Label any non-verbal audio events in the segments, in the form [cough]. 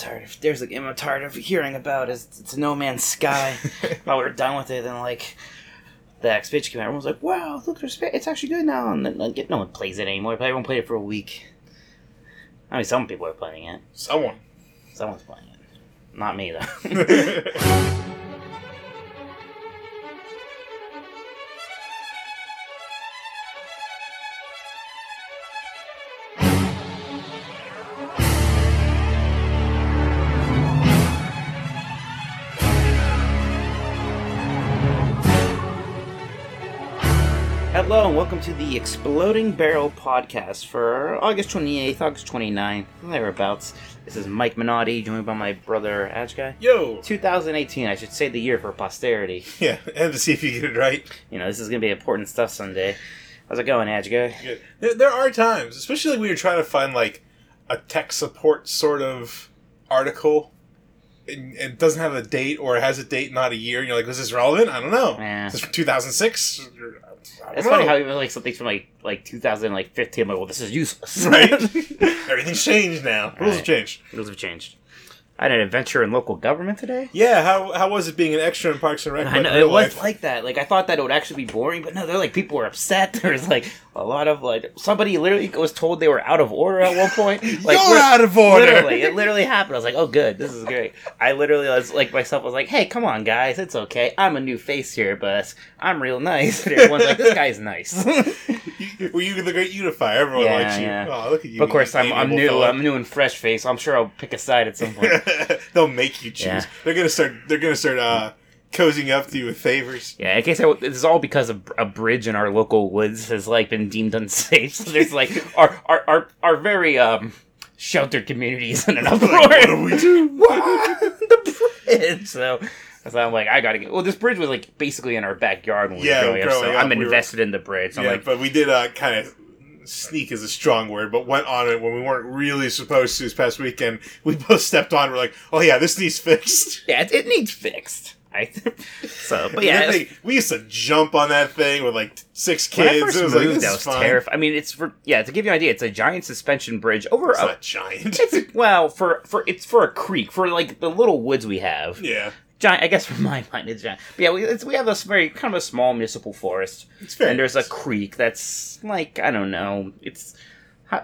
tired. If there's a game I'm tired of hearing about, is it's No Man's Sky. [laughs] While we are done with it, and like the expansion came out, everyone's like, "Wow, look, there's it's actually good now." And then like, no one plays it anymore. But everyone played it for a week. I mean, some people are playing it. Someone. Someone's playing it. Not me though. [laughs] [laughs] the Exploding Barrel podcast for August 28th, August 29th, thereabouts. This is Mike Minotti, joined by my brother Ajka. Yo. 2018, I should say the year for posterity. [laughs] Yeah, and to see if you get it right. You know, this is going to be important stuff someday. How's it going? Good. There, there are times, especially when you're trying to find like a tech support sort of article and it doesn't have a date or it has a date, not a year. And you're like, was this relevant? I don't know. Yeah. Is this from 2006? It's funny how even like something's from like like 2015. I'm like, well, this is useless, right? [laughs] Everything's changed now. Rules Right. have changed. Rules have changed. I had an adventure in local government today. Yeah, how, how was it being an extra in Parks and Rec? I know it was life? like that. Like I thought that it would actually be boring, but no, they're like people were upset. [laughs] There's like a lot of like somebody literally was told they were out of order at one point. [laughs] Like You're out of order. Literally, it literally happened. I was like, oh, good, this is great. I literally was like myself was like, hey, come on, guys, it's okay. I'm a new face here, but I'm real nice. And everyone's like, this guy's nice. [laughs] You- Were you the great unifier? Everyone Yeah, likes you. yeah. Oh, look at you. But of course, I'm, I'm new. fella. I'm new and fresh face. I'm sure I'll pick a side at some point. [laughs] They'll make you choose. Yeah. They're gonna start. They're gonna start uh, cozying up to you with favors. Yeah, in case I, this is all because of a bridge in our local woods has like been deemed unsafe. [laughs] So there's like our our our, our very um sheltered communities in an uproar. Like, what do we do? [laughs] the bridge. So. So I'm like, I gotta get. Well, this bridge was like basically in our backyard when we Yeah, were growing up. So up, I'm we were- invested in the bridge. I'm yeah, like, but we did uh, kind of sneak is a strong word, but went on it when we weren't really supposed to this past weekend. We both stepped on. We're like, oh yeah, this needs fixed. [laughs] yeah, it, it needs fixed. I [laughs] so, but yeah, that thing- we used to jump on that thing with like six when I kids. first It was like, moved, this I was terrified. I mean, it's for yeah. To give you an idea, it's a giant suspension bridge over It's a, not giant. It's well for for it's for a creek for like the little woods we have. yeah, Giant, I guess [laughs] from my mind it's giant. But yeah, we, it's, we have this very kind of a small municipal forest, it's fair. and there's a creek that's like I don't know. It's [sighs]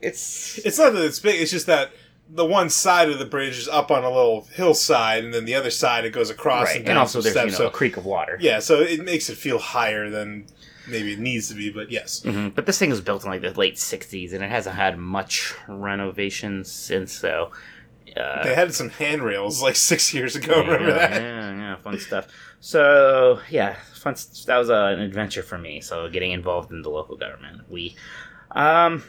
it's It's not that it's big. It's just that the one side of the bridge is up on a little hillside, and then the other side it goes across right, and down and also there's you know so a creek of water. yeah, so it makes it feel higher than maybe it needs to be. But yes, hmm But this thing was built in like the late '60s, and it hasn't had much renovation since. So. Uh, they had some handrails like [laughs] six years ago. Yeah, Remember that? Yeah, yeah, fun stuff. So yeah, fun. s- That was uh, an adventure for me. So getting involved in the local government. We, um,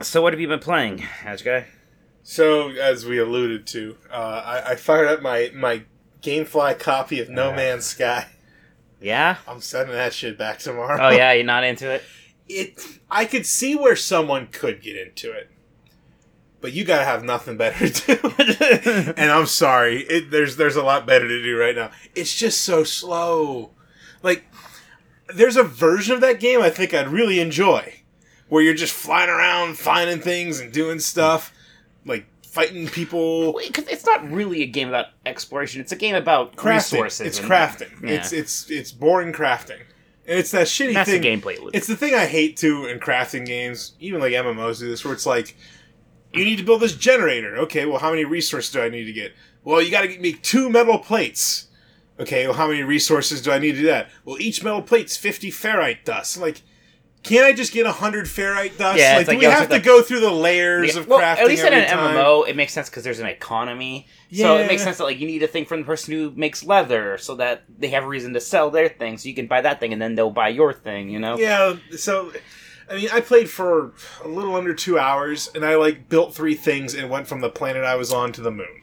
so what have you been playing, Edge guy? So as we alluded to, uh, I, I fired up my my GameFly copy of No. Man's Sky. Yeah. I'm sending that shit back tomorrow. Oh yeah, [laughs] you're not into it. it. I could see where someone could get into it, but you gotta have nothing better to do. [laughs] and I'm sorry, it, there's there's a lot better to do right now. It's just so slow. Like there's a version of that game I think I'd really enjoy, where you're just flying around, finding things and doing stuff, like fighting people. Wait, 'cause it's not really a game about exploration. It's a game about Crafting. resources. It's and- crafting. Yeah. It's it's it's boring crafting, and it's that shitty That's thing. the gameplay loop. It's the thing I hate too in crafting games, even like MMOs do this, where it's like, you need to build this generator. Okay, well, how many resources do I need to get? Well, you got to make two metal plates. Okay, well, how many resources do I need to do that? Well, each metal plate's fifty ferrite dust. Like, can't I just get hundred ferrite dust? Yeah, like, it's do like, we have to the- go through the layers Yeah, of well, crafting at least in an time? MMO, it makes sense because there's an economy. So it makes sense that like you need a thing from the person who makes leather, so that they have a reason to sell their thing. So you can buy that thing, and then they'll buy your thing. You know? Yeah, so I mean, I played for a little under two hours, and I like built three things and went from the planet I was on to the moon.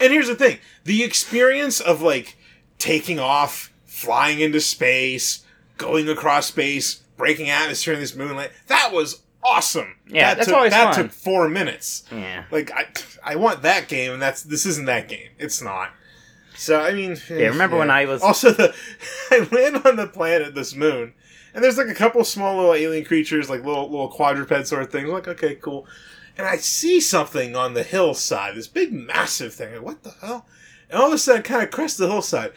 And here's the thing: the experience of like taking off, flying into space, going across space, breaking atmosphere in this moonlight—that was awesome. Yeah, that that's took, always that fun. took four minutes. Yeah. Like I, I want that game, and that's this isn't that game. It's not. So I mean, Yeah, remember when I was- also the [laughs] I land on the planet, this moon, and there's like a couple small little alien creatures, like little little quadruped sort of things. I'm like, okay, cool. and I see something on the hillside, this big, massive thing. Like, what the hell? And all of a sudden, I kind of crest the hillside.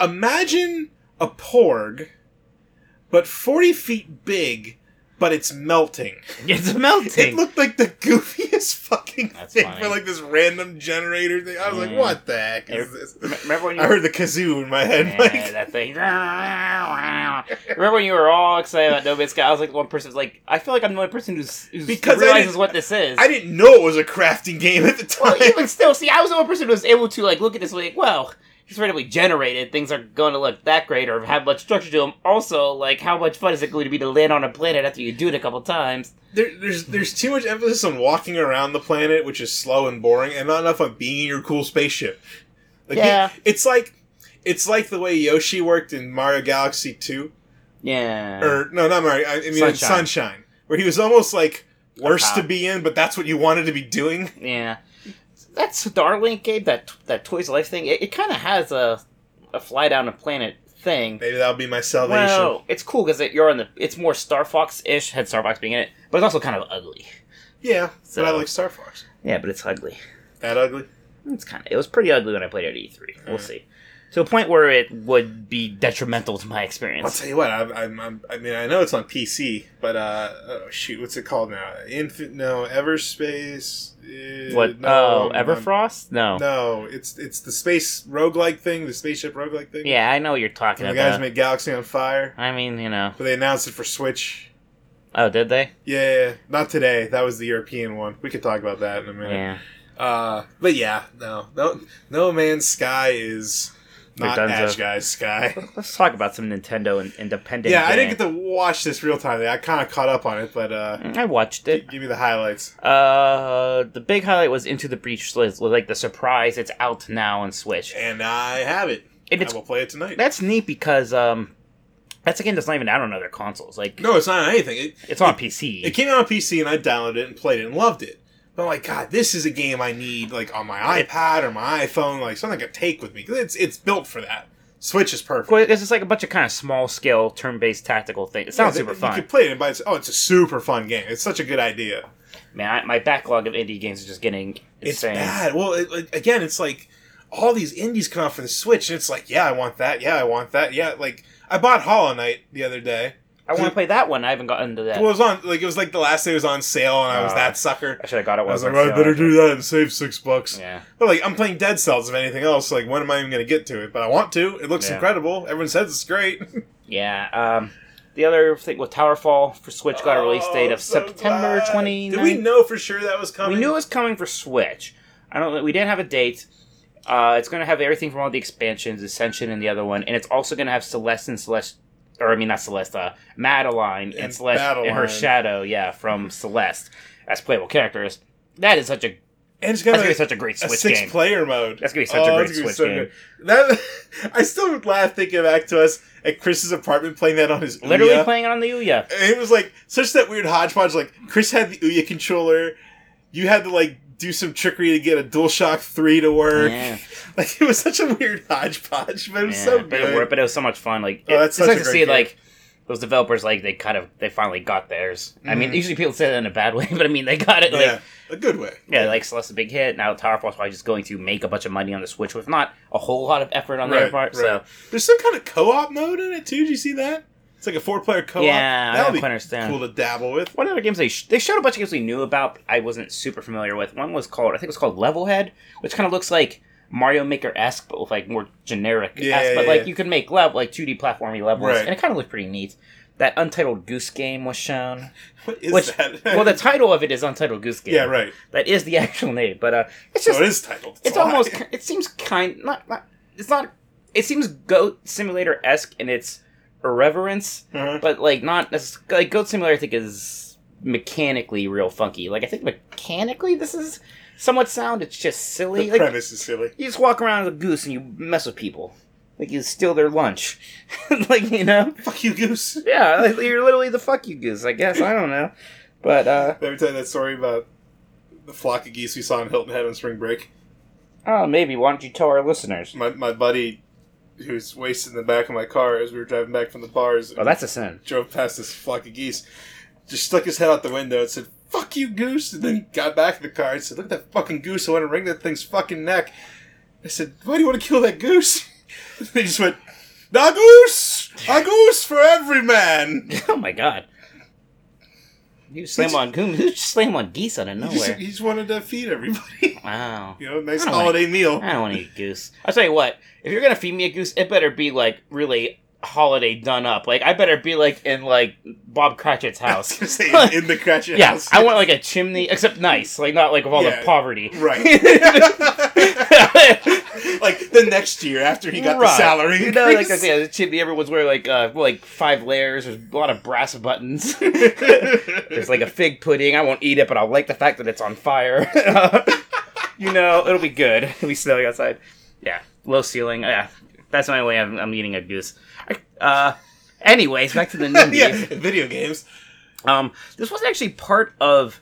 Imagine a porg, but 40 feet big, but it's melting. It's melting. It looked like the goofiest [laughs] fucking That's thing funny. for like this random generator thing. I was like, mm. what the heck is this? Remember when you I heard the kazoo in my head. Yeah, like, that thing. Remember when you were all excited about No Man's Sky? I was like the one person's like, I feel like I'm the only person who's, who's Because I realizes what this is. I didn't know it was a crafting game at the time. well, even still, see, I was the one person who was able to like look at this like, well, it's randomly generated. Things aren't going to look that great or have much structure to them. Also, like, how much fun is it going to be to land on a planet after you do it a couple times? there, there's there's too much emphasis on walking around the planet, which is slow and boring, and not enough on being in your cool spaceship. Like, Yeah. it- it's like it's like the way Yoshi worked in Mario Galaxy Two, Yeah. or no, not Mario. I I mean Sunshine. Sunshine. Sunshine, where he was almost like worse top. to be in, but that's what you wanted to be doing. Yeah, that's Starlink game. That that Toys Life thing. It, it kind of has a a fly down a planet thing. Maybe that'll be my salvation. Well, it's cool because it, you're on the. It's more Star Fox ish. Had Star Fox being in it, but it's also kind of ugly. yeah, So- but I like Star Fox. Yeah, but it's ugly. That ugly. It's kind of. It was pretty ugly when I played it at E3. We'll Mm. see. To a point where it would be detrimental to my experience. I'll tell you what. I'm, I'm, I'm, I mean, I know it's on PC, but uh, oh, shoot, what's it called now? Infin- No, Everspace. Uh, What? No, oh, Everfrost? No. No, it's it's the space roguelike thing, the spaceship roguelike thing. Yeah, I know what you're talking And the guys made Galaxy on Fire, I mean, you know. but they announced it for Switch. Oh, did they? Yeah, not today. That was the European one. We could talk about that in a minute. Yeah. Uh, but yeah, no, no, No Man's Sky is not. Ash Guy's Sky. [laughs] Let's talk about some Nintendo and independent. yeah, I didn't get to watch this real time. I kind of caught up on it, but uh, I watched it. give me the highlights. Uh, the big highlight was Into the Breach like the surprise. It's out now on Switch, And I have it. and I will play it tonight. that's neat because um, that's a game that's not even out on other consoles. Like No, it's not on anything. It, it's on PC. it came out on PC, and I downloaded it and played it and loved it. But I'm like, God, this is a game I need like on my iPad or my iPhone, like something I could take with me it's it's built for that. Switch is perfect. Well, it's just like a bunch of kind of small scale turn based tactical things. It sounds Yeah, super fun. You could play it and buy it. Oh, it's a super fun game. It's such a good idea. Man, I, my backlog of indie games is just getting It's insane. bad. Well, it, again, it's like all these indies come out for the Switch, and it's like, yeah, I want that. Yeah, I want that. Yeah, like I bought Hollow Knight the other day. I want to play that one. I haven't gotten to that. Well, it was on like it was like the last day it was on sale, and I was Oh. that sucker. I should have got it. I was like, well, I better do that and save six bucks. Yeah. But like, I'm playing Dead Cells. If anything else, like, when am I even going to get to it? But I want to. It looks Yeah. incredible. Everyone says it's great. [laughs] Yeah. Um, the other thing with Towerfall for Switch got a release date Oh, of so September glad. 29th. Did we know for sure that was coming? We knew it was coming for Switch. I don't. We didn't have a date. Uh, it's going to have everything from all the expansions, Ascension, and the other one, and it's also going to have Celeste and Celeste, or I mean not Celeste, uh, Madeline and, And Celeste and her Madeline. shadow, yeah, from Celeste as playable characters. That is such a and it's gonna be such a great a Switch six game. player mode. That's gonna be such a great Switch game. good. That [laughs] I still laugh thinking back to us at Chris's apartment playing that on his Literally Ouya. playing it on the Ouya. And it was like such that weird hodgepodge. Like Chris had the Ouya controller, you had the like do some trickery to get a DualShock Three to work. Yeah. [laughs] Like it was such a weird hodgepodge, but it was Yeah, so but good. it worked. But it was so much fun. Like Oh, it- that's it's nice to see game. like those developers like they kind of they finally got theirs. I mean, Mhm. usually people say that in a bad way, [laughs] but I mean they got it. Like, yeah, a good way. Yeah, like Celeste's a big hit. Now Towerfall's probably just going to make a bunch of money on the Switch with not a whole lot of effort on their part. right. So There's some kind of co-op mode in it too. Did you see that? It's like a four-player co-op. yeah, I That'll don't be quite understand. cool to dabble with. One of the games they sh- they showed a bunch of games we knew about. but I wasn't super familiar with. One was called I think it was called Levelhead, which kind of looks like Mario Maker esque, but with like more generic. Yeah, esque. but yeah, like yeah. you could make level like two D platformy levels, Right. and it kind of looked pretty neat. That Untitled Goose Game was shown. [laughs] What is Which that? [laughs] well, the title of it is Untitled Goose Game. yeah, right. That is the [laughs] actual name, but uh, it's So just it is titled. it's lie. almost it seems kind not, not it's not it seems goat simulator esque in its irreverence Uh-huh. but like not like goat simulator i think is mechanically real funky. Like i think mechanically this is somewhat sound. It's just silly. The like premise is silly. you just walk around as a goose and you mess with people. Like you steal their lunch. [laughs] Like you know? Fuck you, Goose. yeah like, you're literally the fuck you goose i guess. I don't know. But uh Let me tell you that story about the flock of geese we saw in Hilton Head on spring break. oh maybe. Why don't you tell our listeners? My my buddy, who's wasted in the back of my car as we were driving back from the bars, oh that's a sin drove past this flock of geese, just stuck his head out the window and said, fuck you, Goose. And then got back in the car and said, look at that fucking goose. I want to wring that thing's fucking neck. I said, why do you want to kill that goose? And [laughs] they just went, a goose! A goose for every man! [laughs] Oh my god. You slam on. You [laughs] just slam on geese out of He just, nowhere. he just wanted to feed everybody. [laughs] Wow. You know, nice holiday meal. I don't want to eat goose. I'll tell you what. If you're gonna feed me a goose, it better be like really holiday done up. Like I better be like in like Bob Cratchit's house. say, in, in the [laughs] Cratchit Yeah, house. I want like a chimney, except nice, like not like of all Yeah. the poverty. Right. [laughs] like the next year after he got the salary. You know, like I said, the chimney. Everyone's wearing like uh, like five layers. There's a lot of brass buttons. [laughs] There's like a fig pudding. I won't eat it, but I'll like the fact that it's on fire. you know, it'll be good. It'll be snowing outside. Yeah, low ceiling. Yeah, that's my way I'm, I'm eating a goose. Uh, anyways, back to the NIMBY. [laughs] yeah, video games. Um, this wasn't actually part of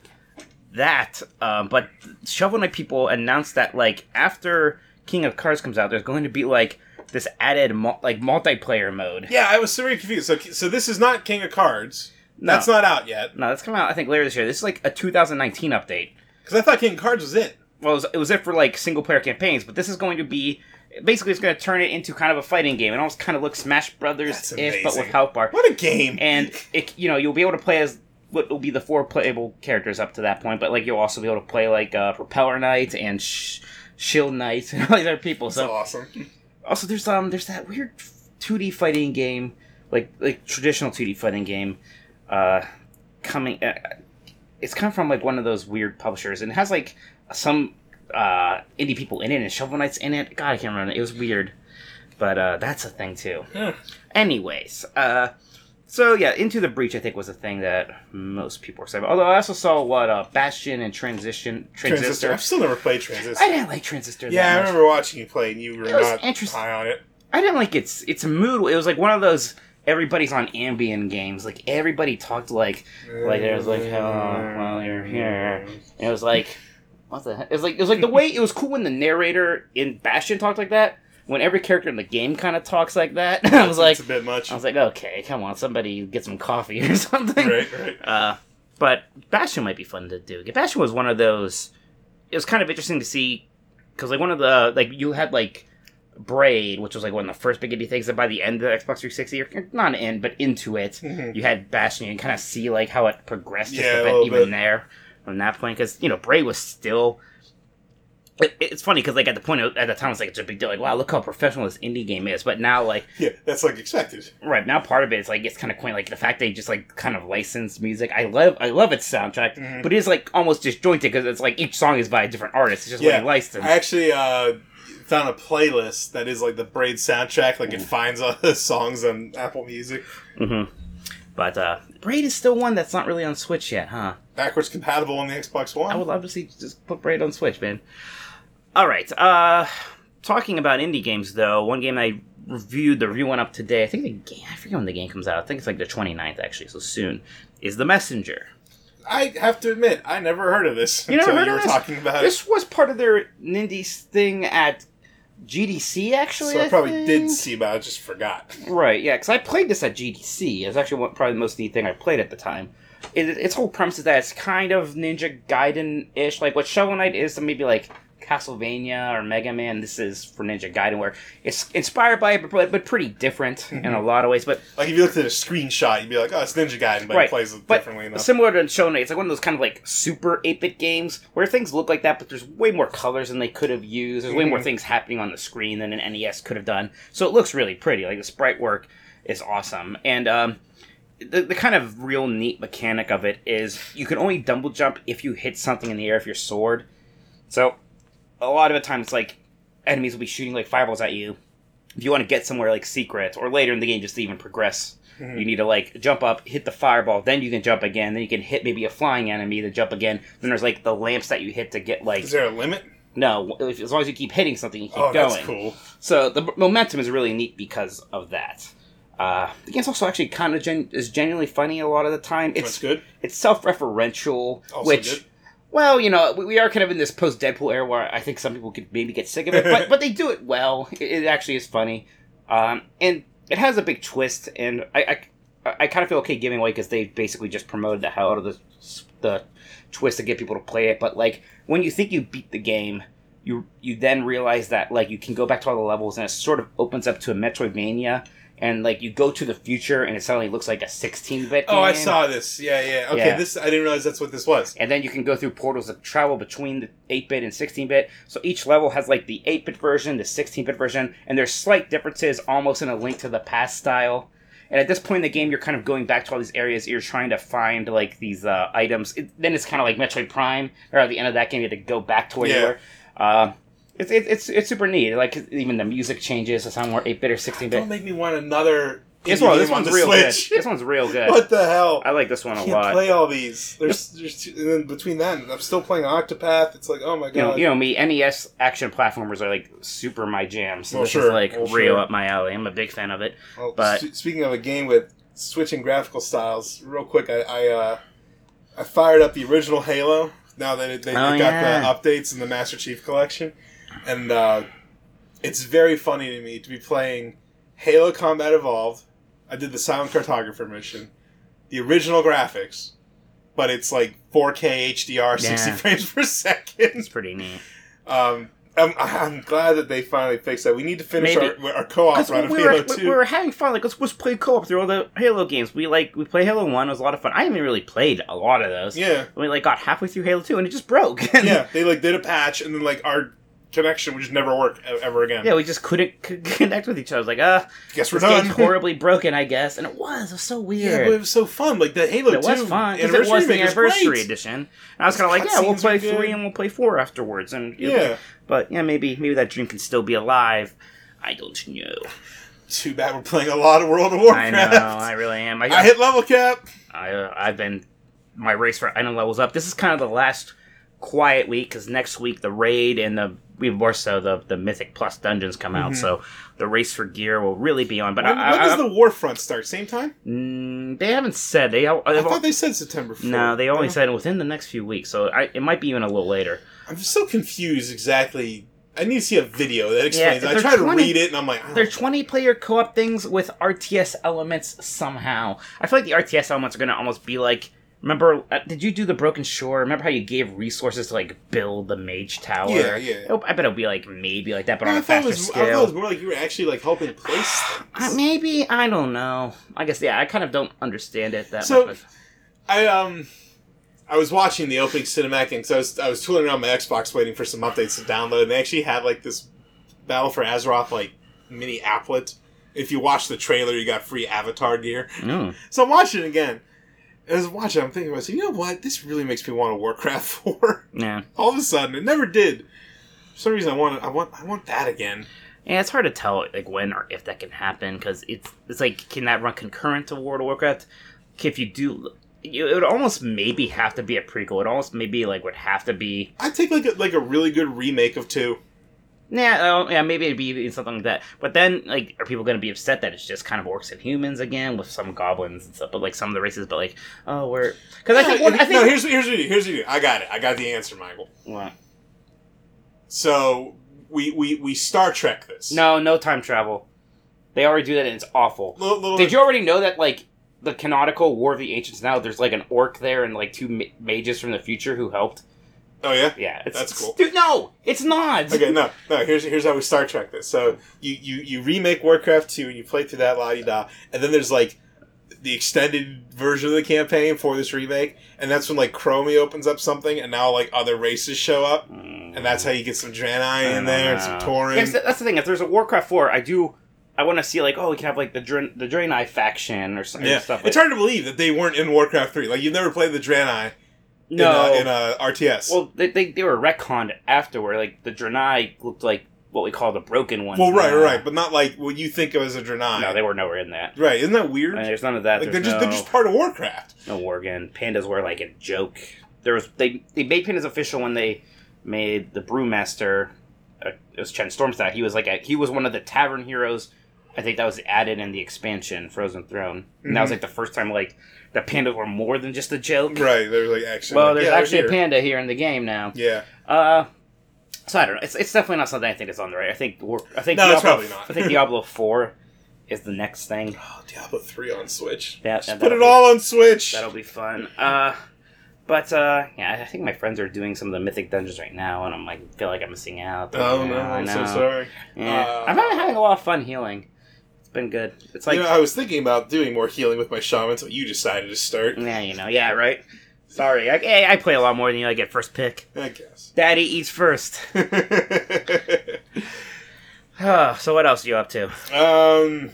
that, um, but Shovel Knight people announced that like after King of Cards comes out, there's going to be like this added mul- like multiplayer mode. Yeah, I was very confused. So, so this is not King of Cards. No. That's not out yet. No, that's coming out I think later this year. This is like a 2019 update. Because I thought King of Cards was it. Well, it was, it was it for like single player campaigns, but this is going to be basically it's going to turn it into kind of a fighting game. It almost kind of looks Smash Brothers ish, but with health bar. What a game! And it, you know, you'll be able to play as what will be the four playable characters up to that point, but like you'll also be able to play like uh, Propeller Knight and Sh- Shield Knight [laughs] and all these other people. That's So awesome. also there's um there's that weird 2D fighting game, like like traditional 2D fighting game, uh, coming. Uh, it's come from like one of those weird publishers, and it has like some uh indie people in it, and Shovel Knight's in it. God, I can't remember. It was weird, but uh, that's a thing too. Yeah. Anyways, uh, so yeah, Into the Breach I think was a thing that most people were saying. Although I also saw what uh, Bastion and Transition Transistor. Transistor. I've still never played Transistor. I didn't like Transistor. that yeah, I much. remember watching you play, and you were not interesting. high on it. I didn't like its its a mood. It was like one of those everybody's on Ambien games. Like everybody talked like like it was like hello while you're here. And it was like what the heck? It was like it was like the way it was cool when the narrator in Bastion talked like that. When every character in the game kind of talks like that, [laughs] I was like, it's a bit much. I was like, okay, come on, somebody get some coffee or [laughs] something. right, right. Uh, but Bastion might be fun to do. Bastion was one of those. It was kind of interesting to see because like one of the like you had like Braid, which was like one of the first big indie things. That by the end of the Xbox 360, or not end, but into it, [laughs] you had Bastion and kind of see like how it progressed just Yeah, a bit even bit. there from that point. Because you know Braid was still. It, it's funny because like at the point at the time it's like it's a big deal like wow look how professional this indie game is but now like Yeah, that's like expected. Right now, part of it is like it's kind of quaint, like the fact they just like kind of license music. I love, I love its soundtrack, Mhm. but it is like almost disjointed because it's like each song is by a different artist. It's just Yeah, like licensed. I actually uh, found a playlist that is like the Braid soundtrack. Like it finds all the songs on Apple Music. hmm But uh Braid is still one that's not really on Switch yet, huh? Backwards compatible on the Xbox One. I would love to see just put Braid on Switch, man. All right, uh, talking about indie games though, one game I reviewed, the review went up today. I think the game, I forget when the game comes out. I think it's like the 29th actually, so soon. Is the Messenger. I have to admit, I never heard of this You until you were this? talking about This was part of their Nindies thing at GDC, actually. So I probably think. did see, but I just forgot. Right, yeah, because I played this at GDC. It was actually one, probably the most neat thing I played at the time. It, its whole premise is that it's kind of Ninja Gaiden ish. Like what Shovel Knight is to maybe like Castlevania or Mega Man, this is for Ninja Gaiden, where it's inspired by it, but, but pretty different in a lot of ways. But Like if you looked at a screenshot, you'd be like, "Oh, it's Ninja Gaiden," but Right, it plays but differently enough. similar to Shovel Knight, it's like one of those kind of like super 8 bit games where things look like that, but there's way more colors than they could have used. There's way more Mhm. things happening on the screen than an NES could have done. So it looks really pretty. Like the sprite work is awesome. And um, the, the kind of real neat mechanic of it is you can only double jump if you hit something in the air with your sword. So a lot of the time it's like enemies will be shooting like fireballs at you. If you want to get somewhere like secret or later in the game just to even progress Mhm. you need to like jump up, hit the fireball, then you can jump again. Then you can hit maybe a flying enemy to jump again. Then there's like the lamps that you hit to get like Is there a limit? no. As long as you keep hitting something, you keep Oh, going. that's cool. So the momentum is really neat because of that. Uh, the game's also actually kind of gen- is genuinely funny a lot of the time. That's It's good. it's self-referential, Also which good. well, you know, we, we are kind of in this post Deadpool era where I think some people could maybe get sick of it, but [laughs] but they do it well. It, it actually is funny, um, and it has a big twist. And I I, I kind of feel okay giving away because they basically just promoted the hell out of the the twist to get people to play it. But like when you think you beat the game, you you then realize that like you can go back to all the levels and it sort of opens up to a Metroidvania. And like you go to the future and it suddenly looks like a 16-bit. Oh, I saw this. Yeah, yeah. Okay, Yeah. this I didn't realize that's what this was. and then you can go through portals of travel between the 8-bit and 16-bit so each level has like the 8-bit version the 16-bit version and there's slight differences almost in a link to the past style and at this point in the game you're kind of going back to all these areas you're trying to find like these uh, items it, then it's kind of like metroid prime or at the end of that game you have to go back to where Yeah. you were uh, it's, it's, it's, it's super neat like even the music changes to sound more 8-bit or 16-bit Don't make me want another. this, one, this game on one's real Switch. good this one's real good what the hell? i like this one a can't lot play all these. There's, there's two, and then between that, I'm still playing Octopath. It's like, oh my god. you know, you know me. NES action platformers are like super my jam. So Well, this sure. is like Well, real sure. up my alley. I'm a big fan of it. Well, but- s- speaking of a game with switching graphical styles, real quick, I I, uh, I fired up the original Halo. Now that it, they, Oh, they got yeah. the updates in the Master Chief Collection, and uh, it's very funny to me to be playing Halo Combat Evolved. I did the Silent Cartographer mission, the original graphics, but it's like 4K HDR, 60 frames per second. It's pretty neat. Um, I'm, I'm glad that they finally fixed that. We need to finish Maybe. our, our co-op run of we, Halo were, 2. we were having fun. Like let's, let's play co-op through all the Halo games. We like we play Halo One. It was a lot of fun. I haven't really played a lot of those. yeah. We like got halfway through Halo Two and it just broke. [laughs] yeah, they like did a patch, and then like our connection would just never work e- ever again. yeah, we just couldn't c- [laughs] connect with each other. I was like, uh, Guess we're this done. game's [laughs] horribly broken, I guess. And it was. It was so yeah, weird. but it was so fun. Like the Halo it was fun because it was the remake anniversary great. edition. And I was kind of like, yeah, we'll cutscenes play are good. three and we'll play four afterwards. And you know, Yeah, But yeah, maybe maybe that dream can still be alive. I don't know. too bad we're playing a lot of World of Warcraft. I Warcraft. know. I really am. I, I hit level cap. I uh, I've been my race for item levels up. This is kind of the last quiet week because next week the raid and the we more so the the Mythic Plus dungeons come out. So the race for gear will really be on. But When, I, when I, does the Warfront start? Same time? mm, they haven't said they. I thought they said September. 4th. no, they only said within the next few weeks. So I, it might be even a little later. I'm just so confused. Exactly. I need to see a video that explains. it. I try to read it, and I'm like, oh, They're 20 player co op things with RTS elements somehow. I feel like the RTS elements are going to almost be like. Remember, uh, did you do the Broken Shore? Remember how you gave resources to like build the Mage Tower? Yeah, yeah. I bet it'll be like maybe like that, but I on a faster was, I thought it scale. was more like you were actually like helping place [sighs] Uh, maybe I don't know. I guess yeah. I kind of don't understand it that So- much. I um, I was watching the opening cinematic because I was I was tooling around my Xbox waiting for some updates to download, and they actually had like this Battle for Azeroth like mini applet. If you watch the trailer, you got free Avatar gear. Mm. So I'm watching it again. As I'm watching, I'm thinking to myself, you know what? This really makes me want a Warcraft [laughs] 4. Yeah, All of a sudden, it never did. For some reason, I want I want I want that again. yeah. It's hard to tell like when or if that can happen because it's it's like can that run concurrent to World of Warcraft? If you do, it would almost maybe have to be a prequel. It almost maybe like would have to be I'd take like a, like a really good remake of two. Yeah, uh, yeah, maybe it'd be something like that. But then, like, are people going to be upset that it's just kind of orcs and humans again with some goblins and stuff? But like some of the races, but like, oh, we're because I think, No, one, I think no, here's here's what you do. Here's what you do. I got it. I got the answer, Michael. What? So we we we Star Trek this. no, no time travel. They already do that, and it's awful. Little, little Did you already know that like the canonical War of the Ancients now? There's like an orc there and like two ma- mages from the future who helped. Oh yeah. Yeah, it's, That's cool. Dude, no, it's not. Okay, no, no. Here's here's how we Star Trek this. So you you you remake Warcraft two and you play through that la di da, and then there's like the extended version of the campaign for this remake, and that's when like Chromie opens up something, and now like other races show up, Mm. and that's how you get some Draenei in there and some know. Yes, that- that's the thing. If there's a Warcraft four, I do. I want to see like, oh, we can have like the Dr- the Draenei faction or something. Yeah, stuff. it's hard to believe that they weren't in Warcraft three. Like you've never played the Draenei No, in a, in a RTS. well, they, they they were retconned afterward. Like the Draenei looked like what we call the broken ones. Well, right, now. right, but not like what you think of as a Draenei. No, they were nowhere in that. right, isn't that weird? And there's none of that. like they're just no, they're just part of Warcraft. no Worgen. Pandas were like a joke. There was they they made pandas official when they made the brewmaster. Uh, it was Chen Stormstout. He was like a, he was one of the tavern heroes. I think that was added in the expansion Frozen Throne, and that was Mhm. like the first time like the pandas were more than just a joke. Right, they're like actually. Well, there's yeah, actually a panda here in the game now. Yeah, Uh, so I don't know. It's, it's definitely not something I think is on the right. I think we're, I think No, it's Diablo, probably not. I think [laughs] Diablo Four is the next thing. oh, Diablo three on Switch. Yeah, that- put it be- all on Switch. That'll be fun. Uh, But uh, yeah, I think my friends are doing some of the mythic dungeons right now, and I'm like feel like I'm missing out. Oh no, I'm so sorry. Yeah. Uh, I'm having a lot of fun healing. It's been good. It's like you know, I was thinking about doing more healing with my shaman, so you decided to start. yeah, you know, yeah, right. Sorry, I, I play a lot more than you. I get first pick. I guess. Daddy eats first. [laughs] so what else are you up to? um.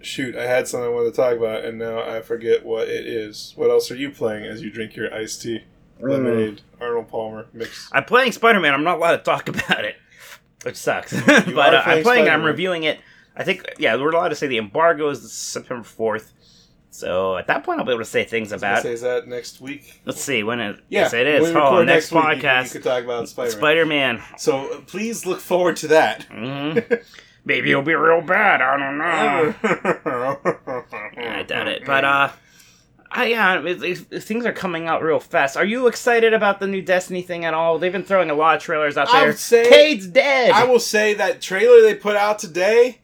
Shoot, I had something I wanted to talk about, and now I forget what it is. What else are you playing as you drink your iced tea? Lemonade, Arnold Palmer mix. I'm playing Spider Man. I'm not allowed to talk [laughs] about it, which sucks. but uh, I'm playing. I'm reviewing it. I think yeah, we're allowed to say the embargo is September fourth. So at that point, I'll be able to say things about. Say is that next week? Let's see when it. Yeah, yes, it is. Oh, record next week, you- You, could talk about Spider-Man. Spider Man. so uh, please look forward to that. hmm Maybe it'll be real bad. I don't [laughs] know. [laughs] I doubt it. But uh, I, yeah, it, it- things are coming out real fast. Are you excited about the new Destiny thing at all? They've been throwing a lot of trailers out I there. would say- Cayde's dead. I will say that trailer they put out today,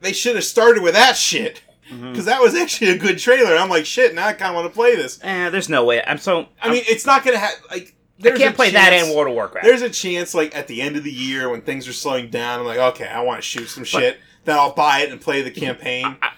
they should have started with that shit. Because that was actually a good trailer. I'm like, shit, now I kind of want to play this. Eh, there's no way. I'm so. I mean, it's not going to have, like, I can't play that chance- in World of Warcraft. There's a chance, like, at the end of the year when things are slowing down, I'm like, okay, I want to shoot some shit. Then I'll buy it and play the campaign. I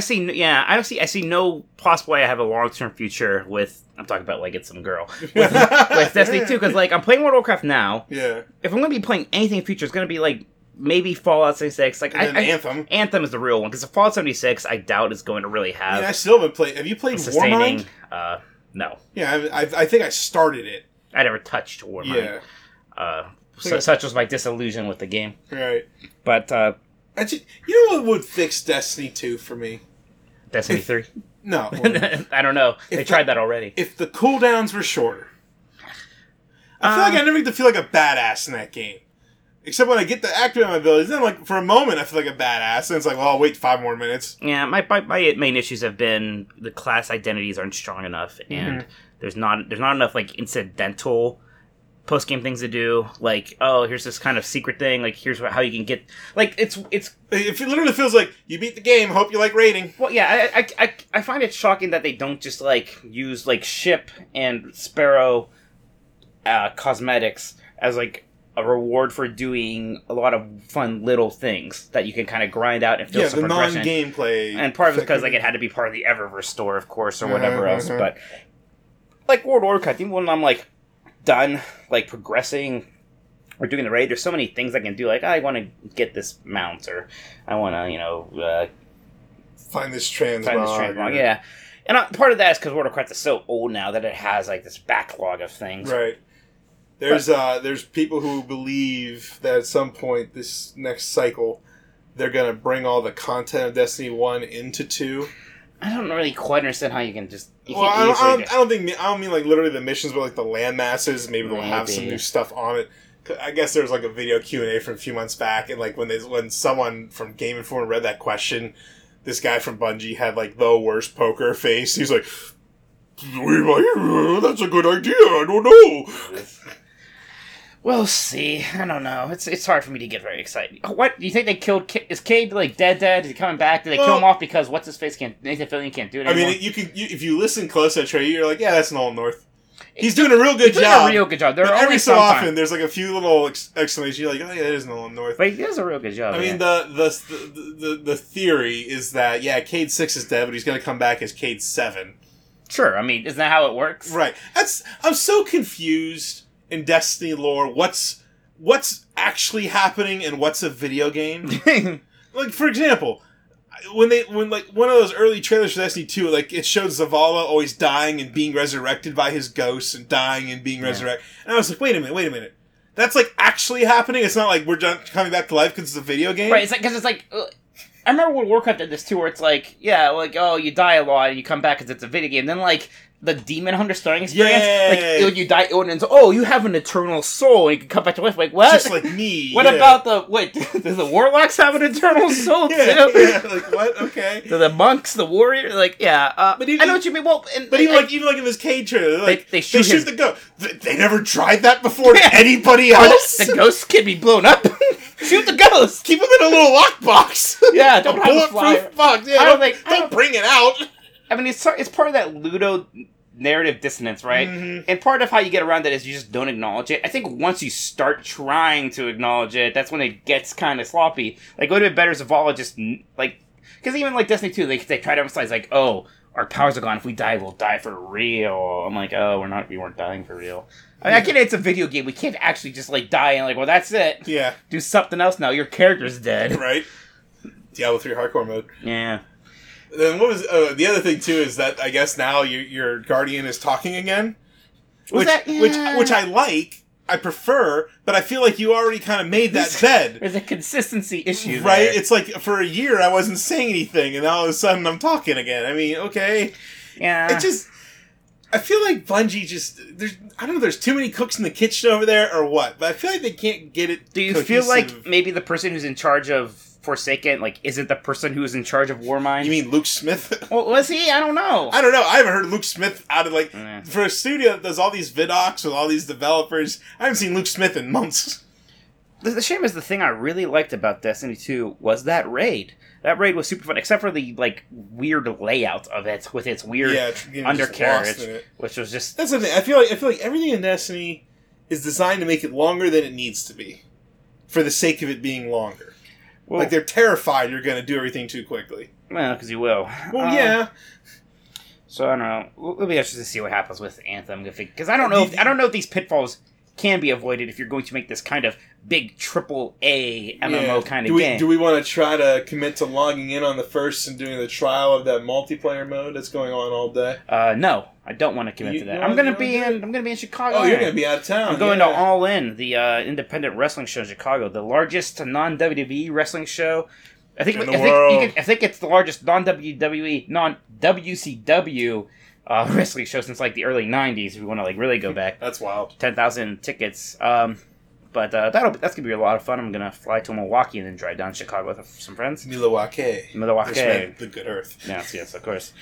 see. Yeah, I don't see. I see no possible way I have a long term future with. I'm talking about like it's some girl with, [laughs] with Destiny 2 because like I'm playing World of Warcraft now. Yeah. If I'm gonna be playing anything in the future, it's gonna be like maybe Fallout 76. Like And I, I, Anthem. Anthem is the real one because Fallout 76 I doubt is going to really I have mean, I still haven't played. Have you played sustaining. Warmind? Uh, no, Yeah, I, I, I think I started it. I never touched Warmind. Yeah. Uh, so, such was my disillusion with the game. Right. But uh, You know what would fix Destiny 2 for me? Destiny 3. No. [laughs] I don't know. They tried that already. if the cooldowns were shorter. I feel Um, like I never get to feel like a badass in that game. Except when I get to activate my abilities, then like for a moment I feel like a badass, and it's like, well, I'll wait five more minutes. Yeah, my, my my main issues have been the class identities aren't strong enough, and Mm-hmm. there's not there's not enough like incidental post game things to do. Like, oh, here's this kind of secret thing. Like, here's how you can get. Like, it's it's It it literally feels like you beat the game. Hope you like rating. well, yeah. I I, I, I find it shocking that they don't just like use like ship and sparrow uh, cosmetics as like a reward for doing a lot of fun little things that you can kind of grind out and feel Yeah, some the progression. non-gameplay. and part of it's because like it had to be part of the Eververse store, of course, or whatever Mhm, else. mhm. But like World Warcraft, even when I'm like done, like progressing or doing the raid, there's so many things I can do. Like I want to get this mount, or I want to, you know, uh, find this trans. find this transmog. Yeah, and uh, part of that is because World of Warcraft is so old now that it has like this backlog of things. Right. There's uh there's people who believe that at some point this next cycle they're gonna bring all the content of Destiny One into two. I don't really quite understand how you can just. You Well, I can't don't, I, don't, I don't think I don't mean like literally the missions, but like the land masses. Maybe they'll have some new stuff on it. I guess there was like a video Q and A from a few months back, and like when they when someone from Game Informer read that question, this guy from Bungie had like the worst poker face. He's like, "We might- uh, "That's a good idea." I don't know. We'll see. I don't know. It's it's hard for me to get very excited. Oh, what do you think they killed? Ca- Is Cayde like dead? Dead? Is he coming back? Did they kill him off because what's his face can't? Nathan Fillion can't do it I mean, you can you, if you listen close to trailer, you're like, "Yeah, that's Nolan North." He's doing a real good He's doing job. a real good job. There are every so often, time- there's like a few little ex- explanations. You're like, "Oh yeah, it is Nolan North." but he does a real good job. I mean, the, the the the the theory is that yeah, Cayde Six is dead, but he's going to come back as Cayde Seven. sure. I mean, isn't that how it works? Right. That's I'm so confused in Destiny lore. What's what's actually happening and what's a video game? [laughs] like for example, when they when like one of those early trailers for Destiny Two, like it showed Zavala always dying and being resurrected by his ghosts and dying and being Yeah. resurrected, and I was like, wait a minute, wait a minute. That's like actually happening. It's not like we're just coming back to life because it's a video game. right. It's like because it's like. Uh, I remember when Warcraft did this too, where it's like, yeah, like oh, you die a lot and you come back because it's a video game. Then like the Demon Hunter starting experience, Yeah. like when you die, and oh, you have an eternal soul and you can come back to life. Like what? Just like me. [laughs] What yeah. about the wait? [laughs] The warlocks have an eternal [laughs] soul yeah, too? yeah, like what? Okay. Do the monks, the warrior, like yeah. Uh, But even- I know what you mean. Well, and, But even like, like even like in this cage trailer, like they they, shoot shoot, the ghost. They, never tried that before to Yeah. anybody else. the, the ghosts can be blown up. Shoot the ghost. Keep them in a little lockbox. Yeah, a don't a bulletproof box. Yeah, I don't, don't think- don't don't- bring it out. I mean, it's it's part of that Ludo narrative dissonance, right? Mhm. And part of how you get around that is you just don't acknowledge it. I think once you start trying to acknowledge it, that's when it gets kind of sloppy. Like, would have been better Zavala just like, because even like Destiny two, they they try to emphasize like, oh, our powers are gone. If we die, we'll die for real. I'm like, oh, we're not. We weren't dying for real. I, mean, I get it, it's a video game. We can't actually just like die and like, well, that's it. Yeah, Do something else now. Your character's dead. right. Diablo three hardcore mode. Yeah. Then what was uh, the other thing too is that I guess now your your guardian is talking again, Was which that- which yeah. which I like, I prefer, but I feel like you already kind of made that bed. There's a consistency issue, Right, there. it's like for a year I wasn't saying anything, and all of a sudden I'm talking again. I mean, okay, yeah. it just I feel like Bungie just there's I don't know there's too many cooks in the kitchen over there or what, but I feel like they can't get it. Do you feel like maybe the person who's in charge of Forsaken, like, isn't the person who is in charge of War Warmind? you mean Luke Smith? [laughs] Well, was he? I don't know. I don't know. I haven't heard Luke Smith out of like Yeah. for a studio that does all these vidocs with all these developers. I haven't seen Luke Smith in months. [laughs] The, the shame is the thing I really liked about Destiny 2 was that raid. That raid was super fun, except for the like weird layout of it with its weird yeah, undercarriage, it. which was just That's the thing. I feel like I feel like everything in Destiny is designed to make it longer than it needs to be, for the sake of it being longer. Well, like they're terrified you're going to do everything too quickly. well, because you will. Well, Um, yeah, So I don't know. We'll be interested to see what happens with Anthem because I don't know. If, I don't know if these pitfalls can be avoided if you're going to make this kind of big triple A MMO Yeah. kind do of we, game. Do we want to try to commit to logging in on the first and doing the trial of that multiplayer mode that's going on all day? Uh, no, I don't want to commit You- to that. I'm gonna be in. I'm gonna be in Chicago. Oh, you're going to be out of town. I'm going yeah. to All In, the uh, independent wrestling show in Chicago, the largest non WWE wrestling show. I think. In the I think, you can, I think it's the largest non WWE, non WCW uh, [laughs] wrestling show since like the early '90s. If we want to like really go back, [laughs] That's wild. ten thousand tickets. Um, but uh, that'll that's gonna be a lot of fun. I'm gonna fly to Milwaukee and then drive down to Chicago with some friends. Milwaukee. Milwaukee. The good earth. Yes, yes, of course.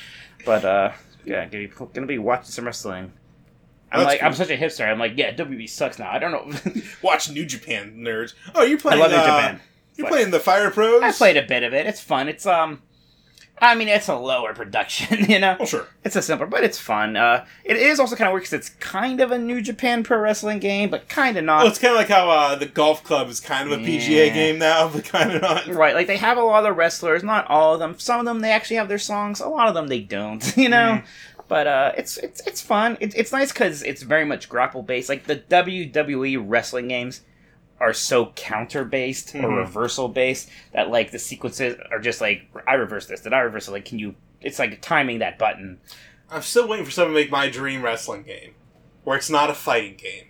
But uh, yeah, gonna be, gonna be watching some wrestling. I'm That's like, I'm such a hipster. I'm like, yeah, WB sucks now. I don't know. [laughs] Watch New Japan, nerds. Oh, you're I playing. love New uh, Japan. You're But- playing the Fire Pros. I played a bit of it. It's fun. It's um, I mean, it's a lower production, [laughs] you know. Oh, sure. It's a simpler, but it's fun. Uh, it is also kind of weird because it's kind of a New Japan Pro Wrestling game, but kind of not. Well, it's kind of like how uh, the golf club is kind of a PGA game now, [laughs] but kind of not. Right, like they have a lot of the wrestlers, not all of them. Some of them they actually have their songs. A lot of them they don't, [laughs] you know. But uh, it's it's it's fun. It, it's nice because it's very much grapple based. Like the WWE wrestling games are so counter based or Mhm. reversal based that like the sequences are just like I reverse this, did I reverse it? Like can you? It's like timing that button. I'm still waiting for someone to make my dream wrestling game, where it's not a fighting game,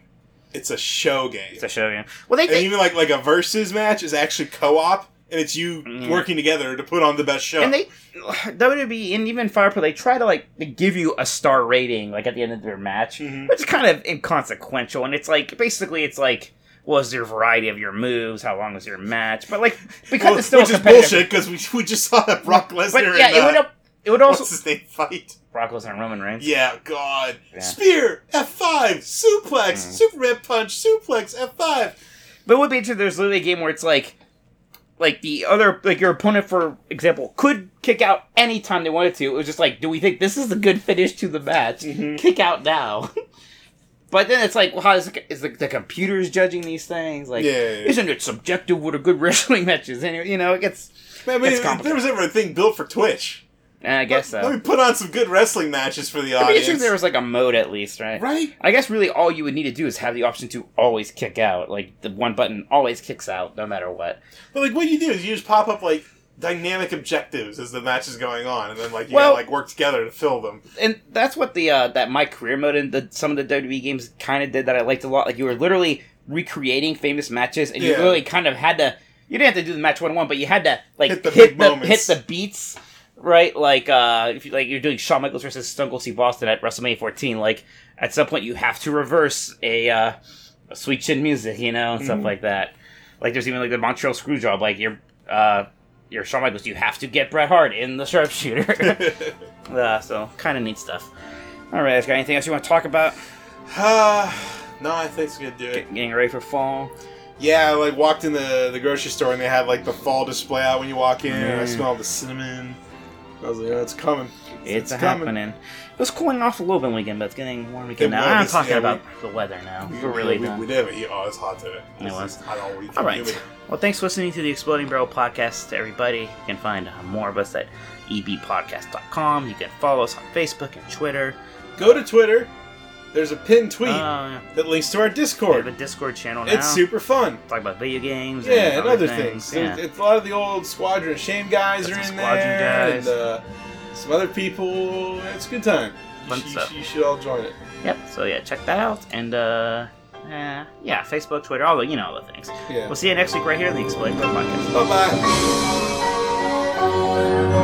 it's a show game, It's a show game. Well, they, and they even like like a versus match is actually co-op, and it's you Yeah. working together to put on the best show. and they [sighs] WWE and even Fire Pro they try to like they give you a star rating like at the end of their match, Mhm. which is kind of inconsequential. And it's like basically it's like was there variety of your moves? How long was your match? But like [laughs] because Well, it's still which is bullshit because we, we just saw that Brock Lesnar. But yeah, and, it would uh, have, it would also what's his name fight? Brock Lesnar and Roman Reigns. Yeah, God, Yeah. spear F five, suplex, Mhm. Superman punch, suplex F five. But it would be interesting. There's literally a game where it's like, like the other, like your opponent, for example, could kick out anytime they wanted to. It was just like, do we think this is a good finish to the match? Mhm. Kick out now. [laughs] but then it's like, well, how is, the, is the, the computers judging these things? Like, Yeah, yeah, yeah. isn't it subjective what a good [laughs] wrestling match is? Anyway, you know, it gets. Man, I mean, there was ever a thing built for Twitch, eh, I guess so. Let me put on some good wrestling matches for the It'd be interesting audience. if there was like a mode at least, right? right? I guess really all you would need to do is have the option to always kick out. Like the one button always kicks out no matter what. But like, what you do is you just pop up like dynamic objectives as the match is going on, and then like you Well- gotta like work together to fill them. and that's what the uh, that my career mode in the some of the WWE games kind of did that I liked a lot. Like you were literally recreating famous matches, and you Yeah. really kind of had to. You didn't have to do the match one on one, but you had to like Hit hit the the, big moments. hit the beats, right? Like uh, if you like you're doing Shawn Michaels versus Stone Cold Steve Austin at WrestleMania 14, like at some point you have to reverse a, uh, a sweet chin music, you know, and stuff Mhm. like that. Like there's even like the Montreal Screwjob, like your uh, your Shawn Michaels, you have to get Bret Hart in the sharpshooter. [laughs] [laughs] uh, so kind of neat stuff. All right, guys, got anything else you want to talk about? uh, [sighs] no, I think it's gonna do it. Getting ready for fall. Yeah, I like walked in the the grocery store and they had like the fall display out when you walk in. and I Mm. smelled the cinnamon. I was like, oh, it's coming. It's, It's coming. happening. It was cooling off a little bit weekend, but it's getting warm again It now. I'm was, talking yeah, about the weather now. We, We're really we, done. we did it. Oh, it's hot today. It was. I don't we All right. humid. Well, thanks for listening to the Exploding Barrel podcast, to everybody. You can find uh, more of us at ebpodcast.com. You can follow us on Facebook and Twitter. Go to Twitter. There's a pinned tweet Uh, that links to our Discord. we have a Discord. Channel now. It's super fun. Talk about video games. Yeah, and and other things. things. Yeah. It's a lot of the old Squadron Shame guys Got are in there, guys. and uh, some other people. It's a good time. You, Fun should- stuff. you should all join it. Yep. So yeah, check that out. And uh, yeah, Facebook, Twitter, all the you know all the things. Yeah. We'll see you next week right here in the Barrel podcast. Bye bye.